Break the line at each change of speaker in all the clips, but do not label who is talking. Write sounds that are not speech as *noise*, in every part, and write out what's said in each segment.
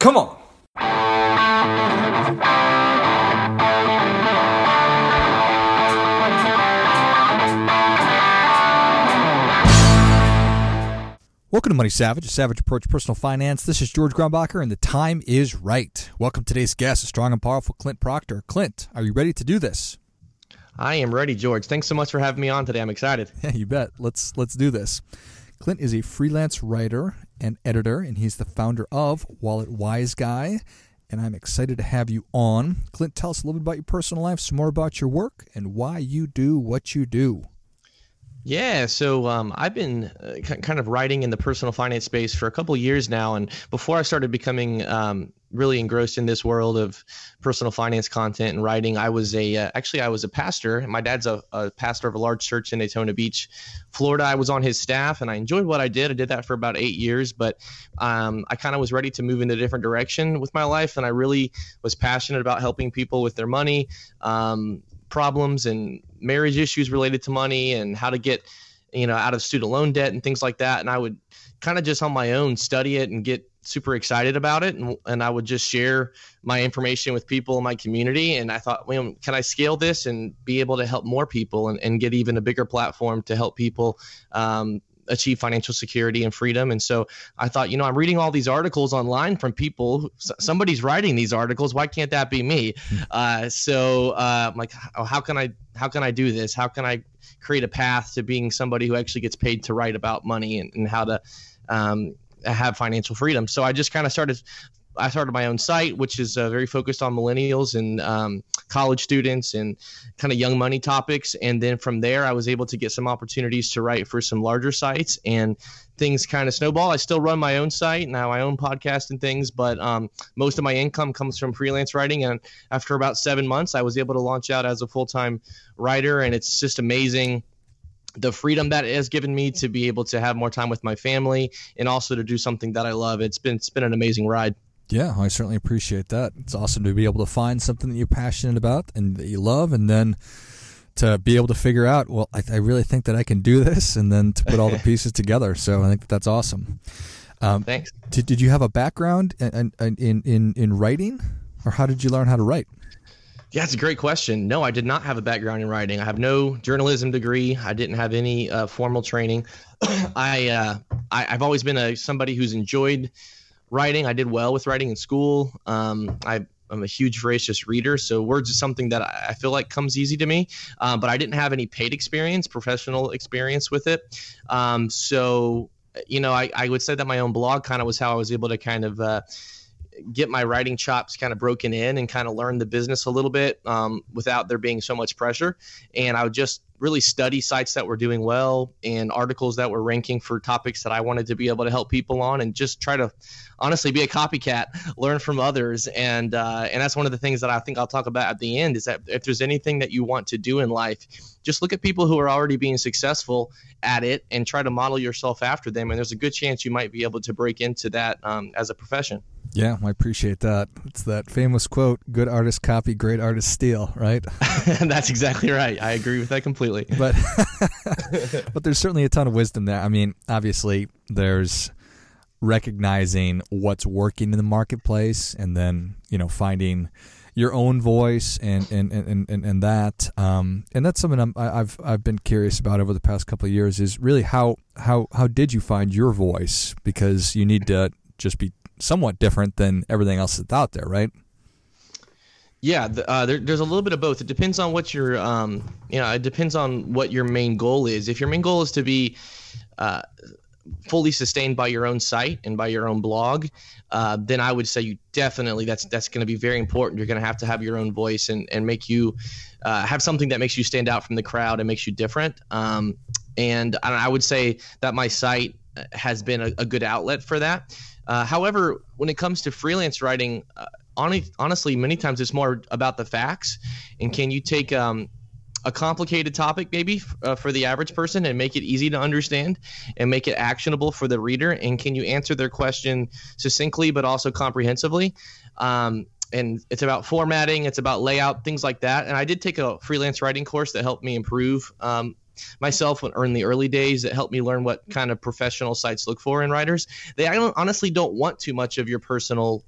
Come on. Welcome to Money Savage, a savage approach to personal finance. This is George Grombacher, and the time is right. Welcome to today's guest, a strong and powerful Clint Proctor. Clint, are you ready to do this?
I am ready, George. Thanks so much for having me on today. I'm excited. *laughs*
Yeah, you bet. Let's let's do this. Clint is a freelance writer and editor, and he's the founder of Wallet Wise Guy. And I'm excited to have you on. Clint, tell us a little bit about your personal life, some more about your work, and why you do what you do.
Yeah, so um, I've been uh, kind of writing in the personal finance space for a couple years now, and before I started becoming um, really engrossed in this world of personal finance content and writing, I was a uh, actually I was a pastor. My dad's a, a, pastor of a large church in Daytona Beach, Florida. I was on his staff, and I enjoyed what I did. I did that for about eight years, but um, I kind of was ready to move in a different direction with my life, and I really was passionate about helping people with their money. Um, problems and marriage issues related to money and how to get you know out of student loan debt and things like that and i would kind of just on my own study it and get super excited about it and, and i would just share my information with people in my community and i thought well, can i scale this and be able to help more people and, and get even a bigger platform to help people um, achieve financial security and freedom. And so I thought, you know, I'm reading all these articles online from people. Somebody's writing these articles. Why can't that be me? *laughs* Uh, so uh, I'm like, oh, how can I how can I do this? How can I create a path to being somebody who actually gets paid to write about money and, and how to um, have financial freedom. So I just kind of started I started my own site, which is uh, very focused on millennials and um, college students and kind of young money topics. And then from there, I was able to get some opportunities to write for some larger sites, and things kind of snowball. I still run my own site now, my own podcast and things, but um, most of my income comes from freelance writing. And after about seven months, I was able to launch out as a full time writer, and it's just amazing the freedom that it has given me to be able to have more time with my family and also to do something that I love. It's been it's been an amazing ride.
Yeah, I certainly appreciate that. It's awesome to be able to find something that you're passionate about and that you love, and then to be able to figure out, well, I, I really think that I can do this, and then to put all the *laughs* pieces together. So I think that that's awesome.
Um, Thanks.
Did, did you have a background in, in, in, in writing, or how did you learn how to write?
Yeah, it's a great question. No, I did not have a background in writing. I have no journalism degree. I didn't have any uh, formal training. *clears throat* I, uh, I have always been a somebody who's enjoyed writing. I did well with writing in school. Um, I I'm a huge voracious reader, so words is something that I feel like comes easy to me. Um, but I didn't have any paid experience, professional experience with it. Um, so, you know, I, I would say that my own blog kind of was how I was able to kind of uh, get my writing chops kind of broken in and kind of learn the business a little bit um, without there being so much pressure. And I would just really study sites that were doing well and articles that were ranking for topics that I wanted to be able to help people on, and just try to honestly be a copycat, learn from others, and uh, and that's one of the things that I think I'll talk about at the end is that if there's anything that you want to do in life, just look at people who are already being successful at it and try to model yourself after them, and there's a good chance you might be able to break into that um, as a profession.
Yeah, I appreciate that. It's that famous quote: "Good artists copy, great artists steal." Right? *laughs*
That's exactly right. I agree with that completely.
But *laughs* *laughs* but there's certainly a ton of wisdom there. I mean, obviously, there's recognizing what's working in the marketplace, and then you know finding your own voice and and and and, and that um, and that's something I'm, I've I've been curious about over the past couple of years is really how how how did you find your voice because you need to just be somewhat different than everything else that's out there, right?
Yeah, uh, there, there's a little bit of both. It depends on what your, um, you know, it depends on what your main goal is. If your main goal is to be uh, fully sustained by your own site and by your own blog, uh, then I would say you definitely that's that's going to be very important. You're going to have to have your own voice and and make you uh, have something that makes you stand out from the crowd and makes you different. Um, and I would say that my site has been a, a good outlet for that. Uh, however, when it comes to freelance writing, uh, honestly, many times it's more about the facts. And can you take um, a complicated topic maybe uh, for the average person and make it easy to understand and make it actionable for the reader? And can you answer their question succinctly but also comprehensively? Um, and it's about formatting, it's about layout, things like that. And I did take a freelance writing course that helped me improve um, myself or in the early days that helped me learn what kind of professional sites look for in writers. They honestly don't want too much of your personal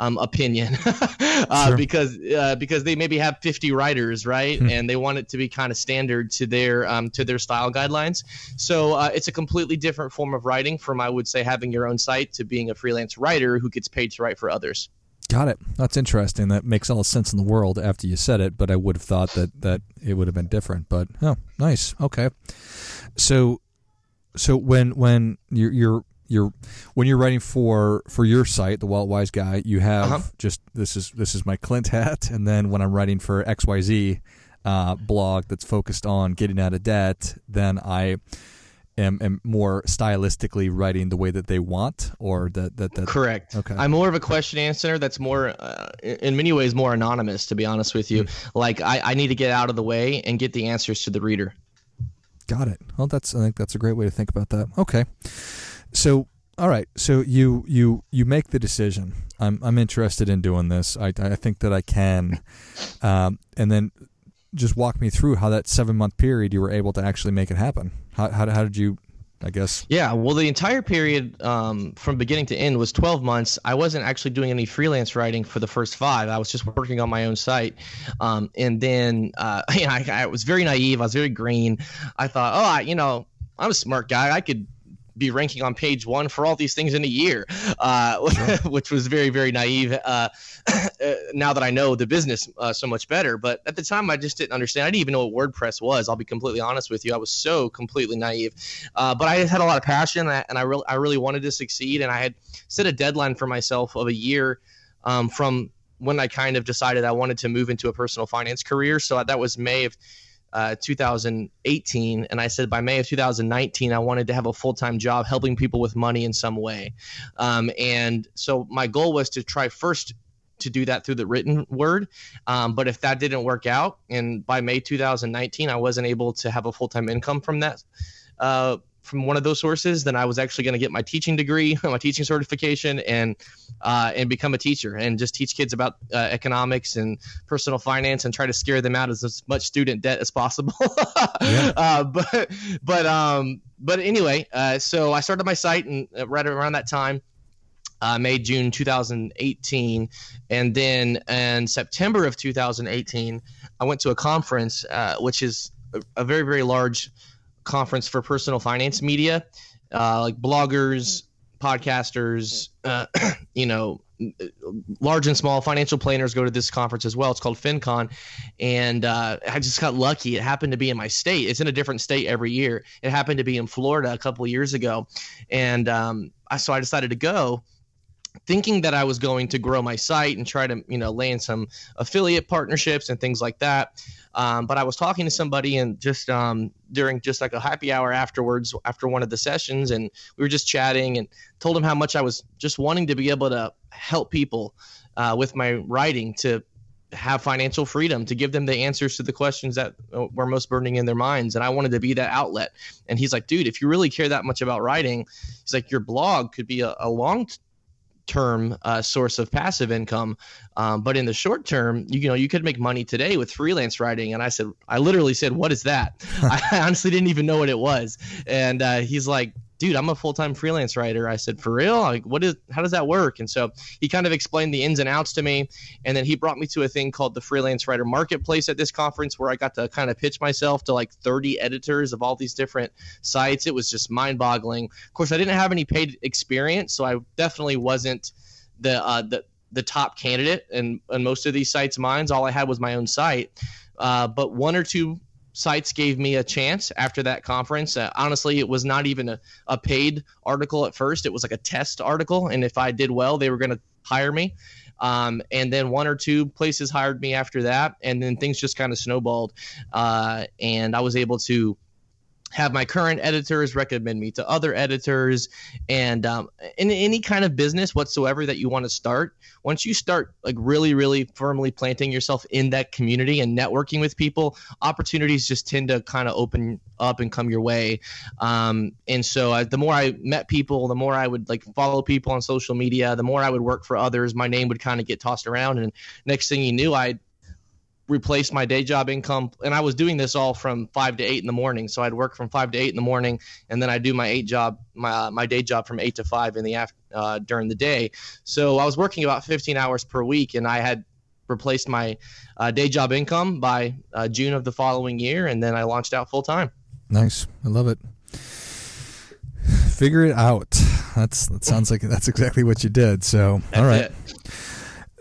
um, opinion *laughs* uh, sure. because uh, because they maybe have 50 writers right hmm. and they want it to be kind of standard to their um, to their style guidelines so uh, it's a completely different form of writing from I would say having your own site to being a freelance writer who gets paid to write for others
Got it. That's interesting. That makes all the sense in the world after you said it, but I would have thought that, that it would have been different. But oh, nice. Okay. So so when when you're you're you're when you're writing for for your site, the Wallet Wise guy, you have uh-huh. just this is this is my Clint hat, and then when I'm writing for XYZ uh, blog that's focused on getting out of debt, then I am, am more stylistically writing the way that they want, or that that, that
correct. Okay, I'm more of a question answer that's more uh, in many ways more anonymous. To be honest with you, mm. like I, I need to get out of the way and get the answers to the reader.
Got it. Well, that's I think that's a great way to think about that. Okay. So, all right. So you you you make the decision. I'm I'm interested in doing this. I I think that I can, *laughs* um, and then just walk me through how that seven month period you were able to actually make it happen. How how, how did you? I guess.
Yeah, well, the entire period um, from beginning to end was 12 months. I wasn't actually doing any freelance writing for the first five. I was just working on my own site. Um, and then, uh, *laughs* you know, I, I was very naive. I was very green. I thought, oh, I, you know, I'm a smart guy. I could be ranking on page one for all these things in a year, uh, *laughs* which was very, very naive. *clears throat* Uh, now that I know the business uh, so much better, but at the time I just didn't understand. I didn't even know what WordPress was. I'll be completely honest with you. I was so completely naive, uh, but I had a lot of passion, and I really, I really wanted to succeed. And I had set a deadline for myself of a year um, from when I kind of decided I wanted to move into a personal finance career. So that was May of uh, 2018, and I said by May of 2019, I wanted to have a full time job helping people with money in some way. Um, and so my goal was to try first to do that through the written word. Um, but if that didn't work out, and by May 2019, I wasn't able to have a full time income from that. Uh, from one of those sources, then I was actually going to get my teaching degree, *laughs* my teaching certification, and uh, and become a teacher and just teach kids about uh, economics and personal finance and try to scare them out as, as much student debt as possible. *laughs* yeah. uh, but but um but anyway, uh, so I started my site and uh, right around that time. Uh, May June 2018, and then in September of 2018, I went to a conference, which is a, a very very large conference for personal finance media, uh, like bloggers, podcasters, uh, *clears throat* you know, large and small financial planners go to this conference as well. It's called FinCon, and uh, I just got lucky. It happened to be in my state. It's in a different state every year. It happened to be in Florida a couple of years ago, and um, I, so I decided to go thinking that I was going to grow my site and try to, you know, land some affiliate partnerships and things like that. Um, but I was talking to somebody and just um, during just like a happy hour afterwards, after one of the sessions, and we were just chatting and told him how much I was just wanting to be able to help people uh, with my writing to have financial freedom to give them the answers to the questions that uh, were most burning in their minds and i wanted to be that outlet and he's like dude if you really care that much about writing he's like your blog could be a, a long term uh, source of passive income. Um, but in the short term, you, you, know, you could make money today with freelance writing. And I said, I literally said, what is that? *laughs* I honestly didn't even know what it was. And uh, he's like, dude, I'm a full time freelance writer. I said, for real? Like, what is, how does that work? And so he kind of explained the ins and outs to me. And then he brought me to a thing called the Freelance Writer Marketplace at this conference where I got to kind of pitch myself to like 30 editors of all these different sites. It was just mind boggling. Of course, I didn't have any paid experience, so I definitely wasn't the, uh, the, the top candidate in, in most of these sites' minds. All I had was my own site. Uh, but one or two sites gave me a chance after that conference. Uh, honestly, it was not even a, a paid article at first. It was like a test article. And if I did well, they were going to hire me. Um, and then one or two places hired me after that. And then things just kind of snowballed. Uh, and I was able to have my current editors recommend me to other editors and um, in any kind of business whatsoever that you want to start once you start like really really firmly planting yourself in that community and networking with people opportunities just tend to kind of open up and come your way. Um, and so I, the more i met people the more i would like follow people on social media the more i would work for others my name would kind of get tossed around and next thing you knew i replace my day job income. And I was doing this all from five to eight in the morning. So I'd work from five to eight in the morning, and then I do my eight job, my uh, my day job from eight to five in the after uh, during the day. So I was working about 15 hours per week, and I had replaced my uh, day job income by uh, June of the following year, and then I launched out full time.
Nice, I love it. Figure it out. That's that sounds like that's exactly what you did. So,
That's
all right.
it.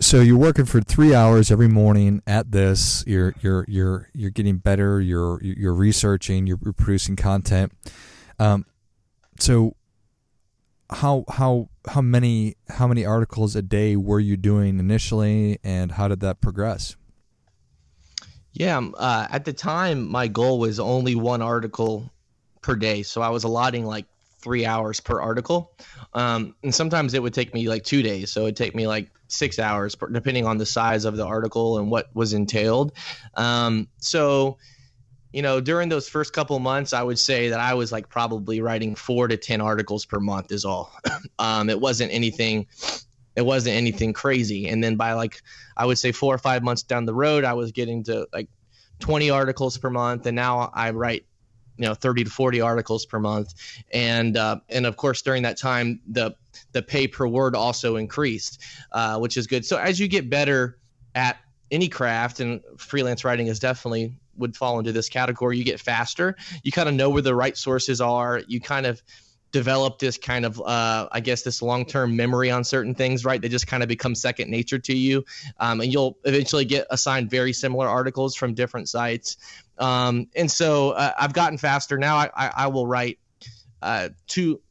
So you're working for three hours every morning at this. You're you're you're you're getting better. You're you're researching. You're producing content. Um, so how how how many how many articles a day were you doing initially, and how did that progress?
Yeah, um, uh, at the time, my goal was only one article per day, so I was allotting like three hours per article, um, and sometimes it would take me like two days. So it'd take me like six hours, depending on the size of the article and what was entailed. Um, so, you know, during those first couple months, I would say that I was like probably writing four to ten articles per month is all. *clears throat* um, it wasn't anything. It wasn't anything crazy. And then by like, I would say four or five months down the road, I was getting to like 20 articles per month, and now I write you know 30 to 40 articles per month. And uh, and of course during that time the the pay per word also increased uh, which is good. So as you get better at any craft and freelance writing is definitely would fall into this category you get faster. You kind of know where the right sources are. You kind of develop this kind of uh, i guess this long-term memory on certain things right? They just kind of become second nature to you. Um, and you'll eventually get assigned very similar articles from different sites um, and so uh, I've gotten faster now. I, I, I will write uh, two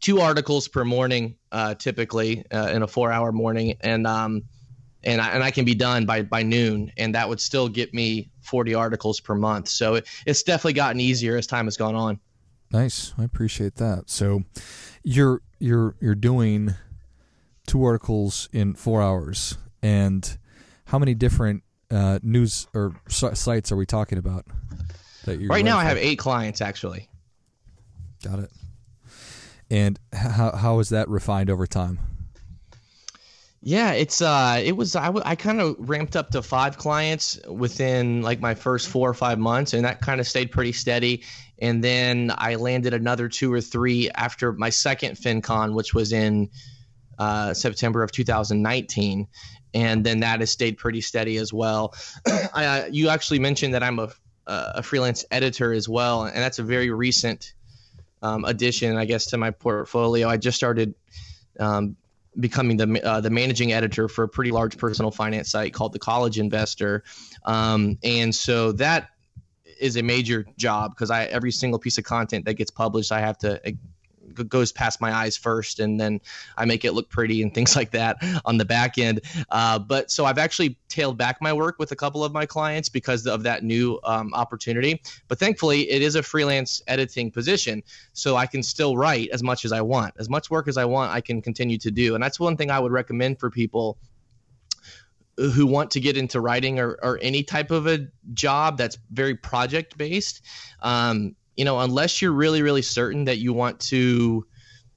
two articles per morning, uh, typically uh, in a four hour morning, and um, and I, and I can be done by by noon, and that would still get me forty articles per month. So it, it's definitely gotten easier as time has gone on.
Nice, I appreciate that. So you're you're you're doing two articles in four hours, and how many different uh, news or sites are we talking about? That you
Right now, I have eight clients actually.
got it. And how how is that refined over time?
Yeah, it's uh, it was I, w- I kind of ramped up to five clients within like my first four or five months, and that kind of stayed pretty steady. And then I landed another two or three after my second FinCon, which was in uh, September of 2019, and then that has stayed pretty steady as well. *clears throat* I, you actually mentioned that I'm a a freelance editor as well, and that's a very recent um, addition, I guess, to my portfolio. I just started um, becoming the uh, the managing editor for a pretty large personal finance site called the College Investor, um, and so that is a major job because I every single piece of content that gets published, I have to goes past my eyes first, and then I make it look pretty and things *laughs* like that on the back end. Uh, but so I've actually tailed back my work with a couple of my clients because of that new um, opportunity. But thankfully, it is a freelance editing position, so I can still write as much as I want, as much work as I want. I can continue to do, and that's one thing I would recommend for people who want to get into writing or, or any type of a job that's very project based um, you know unless you're really really certain that you want to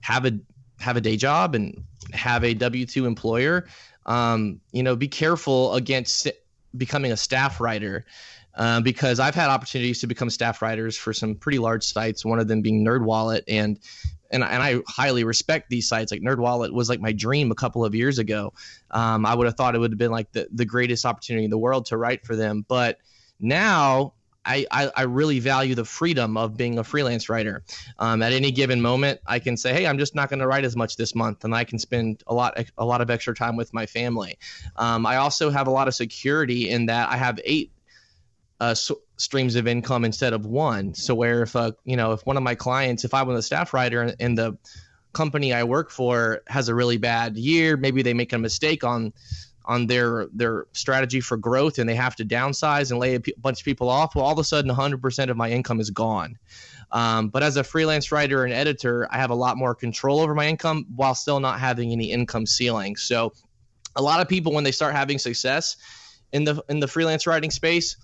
have a have a day job and have a w2 employer um, you know be careful against becoming a staff writer uh, because I've had opportunities to become staff writers for some pretty large sites. One of them being NerdWallet, and and and I highly respect these sites. Like NerdWallet was like my dream a couple of years ago. Um, I would have thought it would have been like the the greatest opportunity in the world to write for them, but now I, I, I, really value the freedom of being a freelance writer. Um, at any given moment, I can say, "Hey, I'm just not going to write as much this month," and I can spend a lot a lot of extra time with my family. Um, I also have a lot of security in that I have eight uh, so streams of income instead of one. So where if uh, you know if one of my clients, if I was a staff writer and, and the company I work for has a really bad year, maybe they make a mistake on on their their strategy for growth and they have to downsize and lay a p- bunch of people off well all of a sudden 100% of my income is gone um, but as a freelance writer and editor i have a lot more control over my income while still not having any income ceiling so a lot of people when they start having success in the in the freelance writing space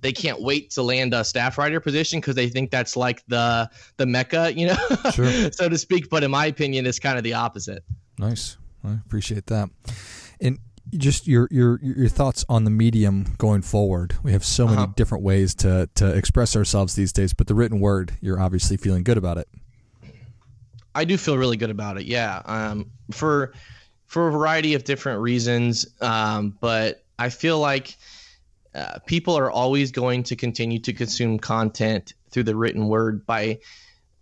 they can't wait to land a staff writer position because they think that's like the the mecca you know
Sure. *laughs*
so to speak but in my opinion it's kind of the opposite
Nice. I appreciate that. And just your your your thoughts on the medium going forward. We have so many uh-huh. different ways to to express ourselves these days, but the written word, you're obviously feeling good about it.
I do feel really good about it. Yeah, um, for for a variety of different reasons, um, but I feel like uh, people are always going to continue to consume content through the written word by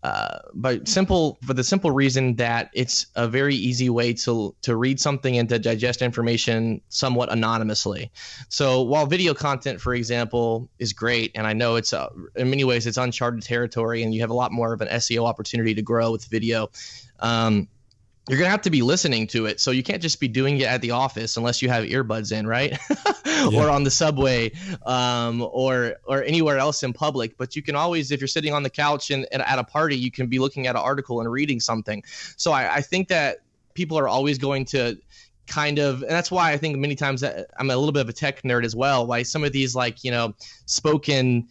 uh, but simple for the simple reason that it's a very easy way to to read something and to digest information somewhat anonymously. So while video content, for example, is great, and I know it's uh, in many ways it's uncharted territory, and you have a lot more of an SEO opportunity to grow with video. Um, you're gonna have to be listening to it. So you can't just be doing it at the office unless you have earbuds in, right? *laughs* yeah. Or on the subway, um, or or anywhere else in public. But you can always, if you're sitting on the couch and, and at a party, you can be looking at an article and reading something. So I, I think that people are always going to kind of and that's why i think many times i'm a little bit of a tech nerd as well why some of these like you know spoken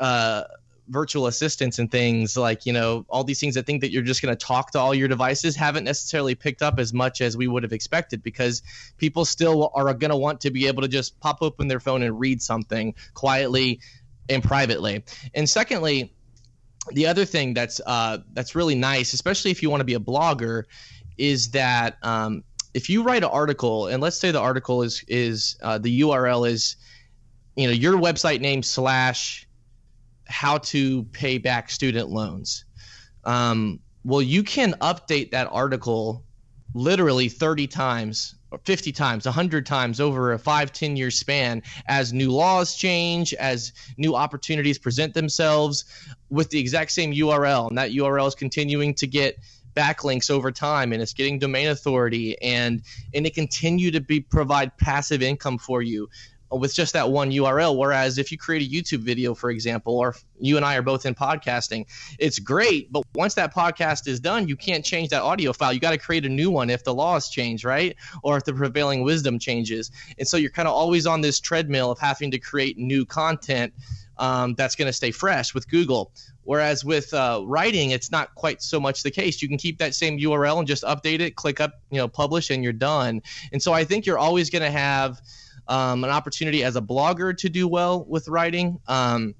uh, virtual assistants and things like you know all these things that think that you're just going to talk to all your devices haven't necessarily picked up as much as we would have expected because people still are going to want to be able to just pop open their phone and read something quietly and privately. And secondly the other thing that's uh, that's really nice especially if you want to be a blogger is that um, if you write an article and let's say the article is is uh, the url is you know your website name slash how to pay back student loans. Um, well, you can update that article literally 30 times or 50 times 100 times over a 5 10 year span as new laws change as new opportunities present themselves with the exact same url and that url is continuing to get backlinks over time and it's getting domain authority and and it continue to be provide passive income for you with just that one URL. Whereas if you create a YouTube video, for example, or you and I are both in podcasting, it's great. But once that podcast is done, you can't change that audio file. You got to create a new one if the laws change, right? Or if the prevailing wisdom changes. And so you're kind of always on this treadmill of having to create new content um, that's going to stay fresh with Google. Whereas with uh, writing, it's not quite so much the case. You can keep that same URL and just update it, click up, you know, publish, and you're done. And so I think you're always going to have um, an opportunity as a blogger to do well with writing. Um,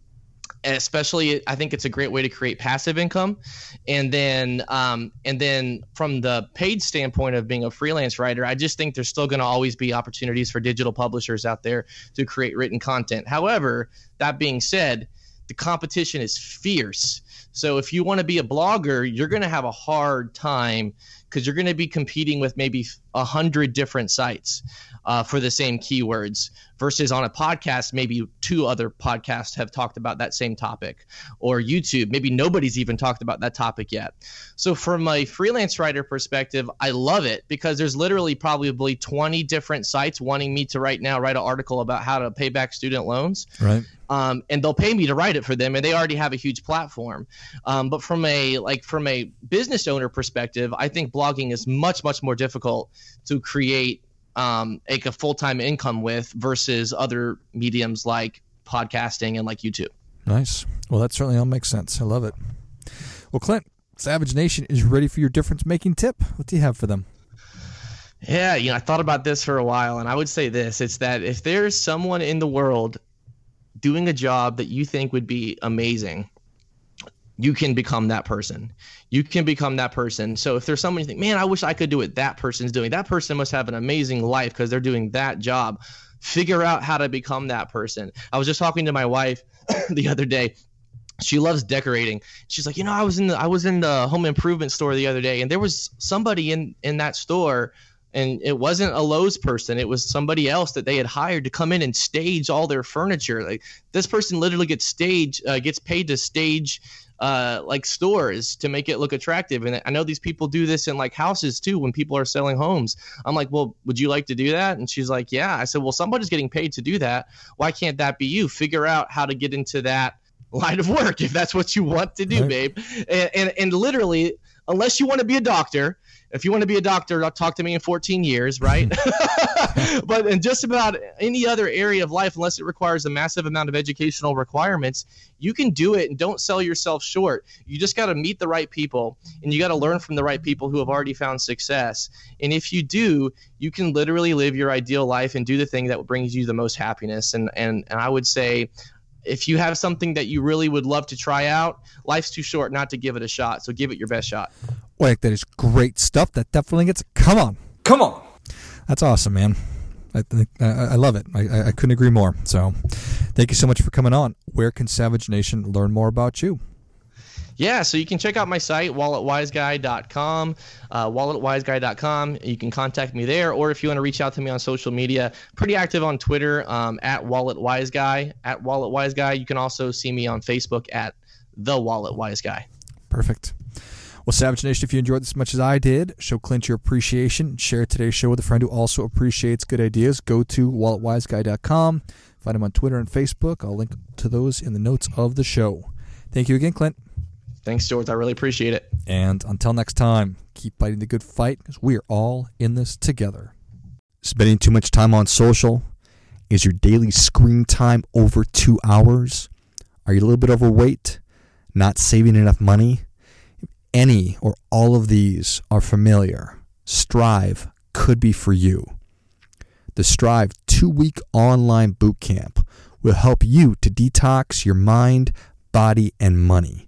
especially, I think it's a great way to create passive income. And then, um, and then from the paid standpoint of being a freelance writer, I just think there's still going to always be opportunities for digital publishers out there to create written content. However, that being said, the competition is fierce. So if you want to be a blogger, you're going to have a hard time because you're going to be competing with maybe a hundred different sites uh, for the same keywords versus on a podcast maybe two other podcasts have talked about that same topic or youtube. Maybe nobody's even talked about that topic yet. So from a freelance writer perspective i love it because there's literally probably 20 different sites wanting me to right now write an article about how to pay back student loans.
Right.
Um, and they'll pay me to write it for them and they already have a huge platform. Um, but from a like from a business owner perspective i think blogging is much much more difficult to create um, make a full time income with versus other mediums like podcasting and like YouTube.
Nice. Well, that certainly all makes sense. I love it. Well, Clint, Savage Nation is ready for your difference making tip. What do you have for them?
Yeah, you know, I thought about this for a while, and I would say this: it's that if there's someone in the world doing a job that you think would be amazing, you can become that person. You can become that person. So if there's someone you think, man, I wish I could do what that person's doing, that person must have an amazing life because they're doing that job. Figure out how to become that person. I was just talking to my wife *coughs* the other day. She loves decorating. She's like, you know, I was in the I was in the home improvement store the other day, and there was somebody in in that store and it wasn't a Lowe's person. It was somebody else that they had hired to come in and stage all their furniture. Like this person literally gets stage uh, gets paid to stage uh, like stores to make it look attractive. And I know these people do this in like houses too when people are selling homes. I'm like, well, would you like to do that? And she's like, yeah. I said, well, somebody's getting paid to do that. Why can't that be you? Figure out how to get into that line of work if that's what you want to do, right. babe. And, and, and literally, unless you want to be a doctor, if you want to be a doctor, talk to me in 14 years, right? *laughs* *laughs* but in just about any other area of life, unless it requires a massive amount of educational requirements, you can do it and don't sell yourself short. You just got to meet the right people and you got to learn from the right people who have already found success. And if you do, you can literally live your ideal life and do the thing that brings you the most happiness. And, and, and I would say, if you have something that you really would love to try out, life's too short not to give it a shot. So give it your best shot.
Like that is great stuff. That definitely gets. Come on, come on. That's awesome, man. I think I, I love it. I, I couldn't agree more. So, thank you so much for coming on. Where can Savage Nation learn more about you?
Yeah, so you can check out my site, walletwiseguy.com, uh, walletwiseguy.com. You can contact me there, or if you want to reach out to me on social media, pretty active on Twitter um, at walletwiseguy, at walletwiseguy. You can also see me on Facebook at the walletwiseguy.
Perfect. Well, Savage Nation, if you enjoyed this as much as I did, show Clint your appreciation. Share today's show with a friend who also appreciates good ideas. Go to walletwiseguy.com. Find him on Twitter and Facebook. I'll link to those in the notes of the show. Thank you again, Clint.
Thanks, George. I really appreciate it.
And until next time, keep fighting the good fight because we are all in this together. Spending too much time on social? Is your daily screen time over two hours? Are you a little bit overweight? Not saving enough money? any or all of these are familiar, Strive could be for you. The Strive two week online boot camp will help you to detox your mind, body, and money,